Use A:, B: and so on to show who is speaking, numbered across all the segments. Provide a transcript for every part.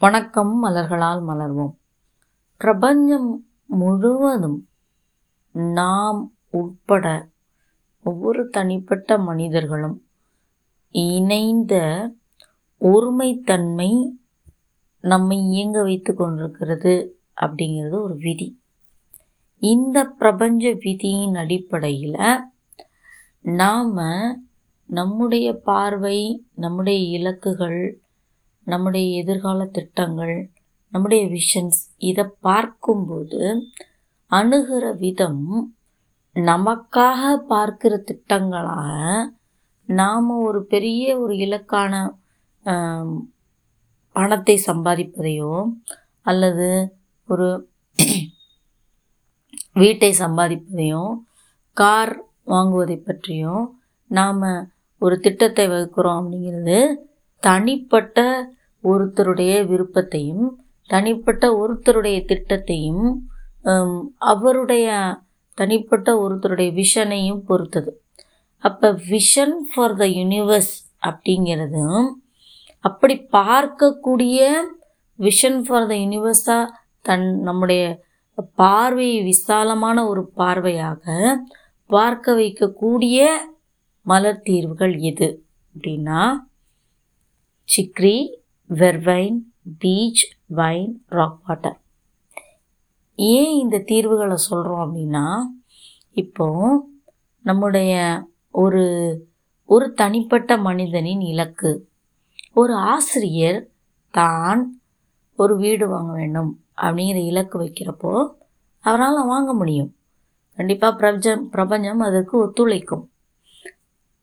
A: வணக்கம் மலர்களால் மலர்வோம். பிரபஞ்சம் முழுவதும் நாம் உட்பட ஒவ்வொரு தனிப்பட்ட மனிதர்களும் இணைந்த ஒருமைத்தன்மை நம்மை இயங்க வைத்து கொண்டிருக்கிறது அப்படிங்கிறது ஒரு விதி. இந்த பிரபஞ்ச விதியின் அடிப்படையில் நாம் நம்முடைய பார்வை நம்முடைய இலக்குகள் நம்முடைய எதிர்கால திட்டங்கள் நம்முடைய விஷன்ஸ் இதை பார்க்கும்போது அணுகிற விதம் நமக்காக பார்க்கிற திட்டங்களாக நாம் ஒரு பெரிய ஒரு இலக்கான பணத்தை சம்பாதிப்பதையோ அல்லது ஒரு வீட்டை சம்பாதிப்பதையோ கார் வாங்குவதை பற்றியும் நாம் ஒரு திட்டத்தை வகுக்கிறோம் அப்படிங்கிறது தனிப்பட்ட ஒருத்தருடைய விருப்பத்தையும் தனிப்பட்ட ஒருத்தருடைய திட்டத்தையும் அவருடைய தனிப்பட்ட ஒருத்தருடைய விஷனையும் பொறுத்தது. அப்போ விஷன் ஃபார் த யூனிவர்ஸ் அப்படிங்கிறது அப்படி பார்க்கக்கூடிய விஷன் ஃபார் த யூனிவர்ஸாக தன் நம்முடைய பார்வை விசாலமான ஒரு பார்வையாக பார்க்க வைக்கக்கூடிய மலர் தீர்வுகள் எது அப்படின்னா chicory vervain beech vine rock water. ஏன் இந்த தீர்வுகளை சொல்கிறோம் அப்படின்னா இப்போ நம்முடைய ஒரு ஒரு தனிப்பட்ட மனிதனின் இலக்கு. ஒரு ஆசிரியர் தான் ஒரு வீடு வாங்க வேண்டும் அப்படிங்கிற இலக்கு வைக்கிறப்போ அவரால் வாங்க முடியும். கண்டிப்பாக பிரபஞ்சம் பிரபஞ்சம் அதற்கு ஒத்துழைக்கும்.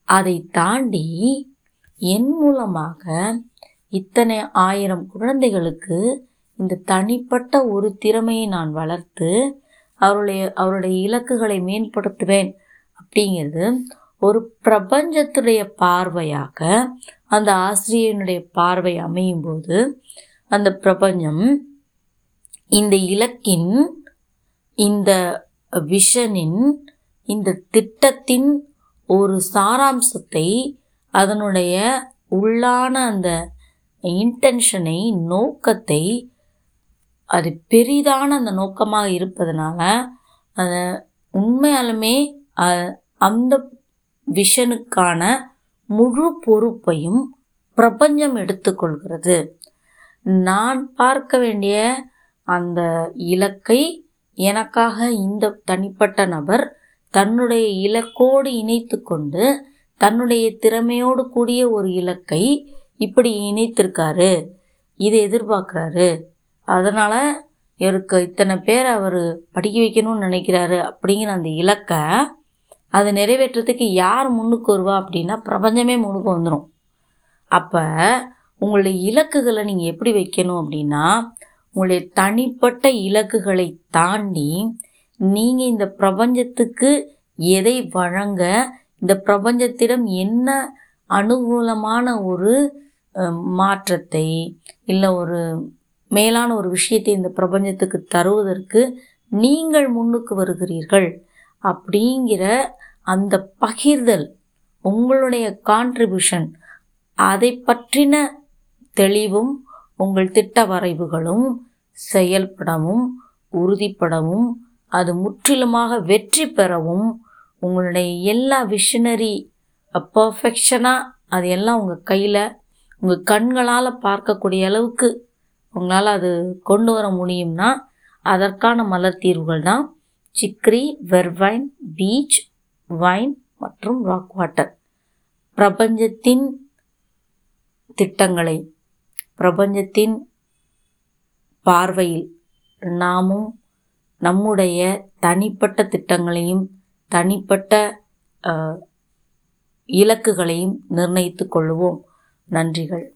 A: அதை தாண்டி என் மூலமாக இத்தனை ஆயிரம் குழந்தைகளுக்கு இந்த தனிப்பட்ட ஒரு திறமையை நான் வளர்த்து அவருடைய அவருடைய இலக்குகளை மேம்படுத்துவேன் அப்படிங்கிறது ஒரு பிரபஞ்சத்துடைய பார்வையாக அந்த ஆசிரியனுடைய பார்வை அமையும் போது அந்த பிரபஞ்சம் இந்த இலக்கின் இந்த விஷனின் இந்த திட்டத்தின் ஒரு சாராம்சத்தை அதனுடைய உள்ளான அந்த இன்டென்ஷனை நோக்கத்தை அது பெரிதான அந்த நோக்கமாக இருப்பதனால அதை உண்மையாலுமே அந்த விஷனுக்கான முழு பொறுப்பையும் பிரபஞ்சம் எடுத்துக்கொள்கிறது. நான் பார்க்க வேண்டிய அந்த இலக்கை எனக்காக இந்த தனிப்பட்ட நபர் தன்னுடைய இலக்கோடு இணைத்து கொண்டு தன்னுடைய திறமையோடு கூடிய ஒரு இலக்கை இப்படி இணைத்திருக்காரு. இதை எதிர்பார்க்குறாரு. அதனால் இவருக்கு இத்தனை பேர் அவர் படிக்க வைக்கணும்னு நினைக்கிறாரு அப்படிங்கிற அந்த இலக்கை அதை நிறைவேற்றுறதுக்கு யார் முன்னுக்கு வருவா அப்படின்னா பிரபஞ்சமே முன்னுக்கு வந்துடும் அப்போ உங்களுடைய இலக்குகளை நீங்கள் எப்படி வைக்கணும் அப்படின்னா உங்களுடைய தனிப்பட்ட இலக்குகளை தாண்டி நீங்கள் இந்த பிரபஞ்சத்துக்கு எதை வழங்க இந்த பிரபஞ்சத்திடம் என்ன அனுகூலமான ஒரு மாற்றத்தை இல்லை ஒரு மேலான ஒரு விஷயத்தை இந்த பிரபஞ்சத்துக்கு தருவதற்கு நீங்கள் முன்னுக்கு வருகிறீர்கள் அப்படிங்கிற அந்த பகிர்தல் உங்களுடைய கான்ட்ரிபியூஷன் அதை பற்றின தெளிவும் உங்கள் திட்ட வரைவுகளும் செயல்படவும் உறுதிப்படவும் அது முற்றிலுமாக வெற்றி பெறவும் உங்களுடைய எல்லா விஷனரி பர்ஃபெக்ஷனாக அது எல்லாம் உங்கள் கையில் உங்கள் கண்களால் பார்க்கக்கூடிய அளவுக்கு உங்களால் அது கொண்டு வர முடியும்னா அதற்கான மலர் தீர்வுகள் தான் சிக்ரி வெர்வைன் பீச் வைன் மற்றும் ராக் வாட்டர். பிரபஞ்சத்தின் திட்டங்களை பிரபஞ்சத்தின் பார்வையில் நாமும் நம்முடைய தனிப்பட்ட திட்டங்களையும் தனிப்பட்ட இலக்குகளையும் நிர்ணயித்து கொள்வோம் நன்றிகள்.